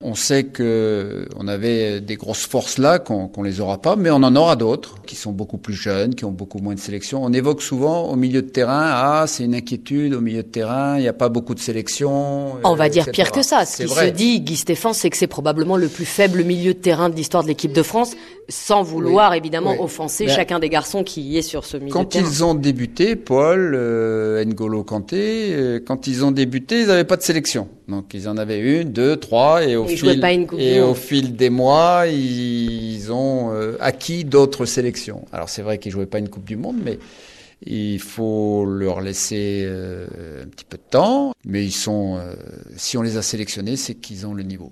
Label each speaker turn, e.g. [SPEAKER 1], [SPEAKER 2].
[SPEAKER 1] On sait que on avait des grosses forces là, qu'on qu'on les aura pas, mais on en aura d'autres qui sont beaucoup plus jeunes, qui ont beaucoup moins de sélection. On évoque souvent au milieu de terrain, ah c'est une inquiétude au milieu de terrain, il n'y a pas beaucoup de sélection.
[SPEAKER 2] On va
[SPEAKER 1] euh,
[SPEAKER 2] dire
[SPEAKER 1] etc.
[SPEAKER 2] pire que ça. Ce qui
[SPEAKER 1] vrai.
[SPEAKER 2] se dit, Guy Stéphane, c'est que c'est probablement le plus faible milieu de terrain de l'histoire de l'équipe de France, sans vouloir évidemment
[SPEAKER 1] oui.
[SPEAKER 2] offenser
[SPEAKER 1] Ben,
[SPEAKER 2] chacun des garçons qui est sur ce milieu de
[SPEAKER 1] Quand
[SPEAKER 2] terrain.
[SPEAKER 1] ils ont débuté, Paul, euh, N'Golo Kanté, euh, quand ils ont débuté, ils n'avaient pas de sélection. Donc ils en avaient une, deux, trois, et au
[SPEAKER 2] Ils jouaient
[SPEAKER 1] fil
[SPEAKER 2] pas une Coupe
[SPEAKER 1] et au fil des mois, ils ont euh, acquis d'autres sélections. Alors c'est vrai qu'ils jouaient pas une Coupe du Monde, mais il faut leur laisser euh, un petit peu de temps. Mais ils sont, euh, si on les a sélectionnés, c'est qu'ils ont le niveau.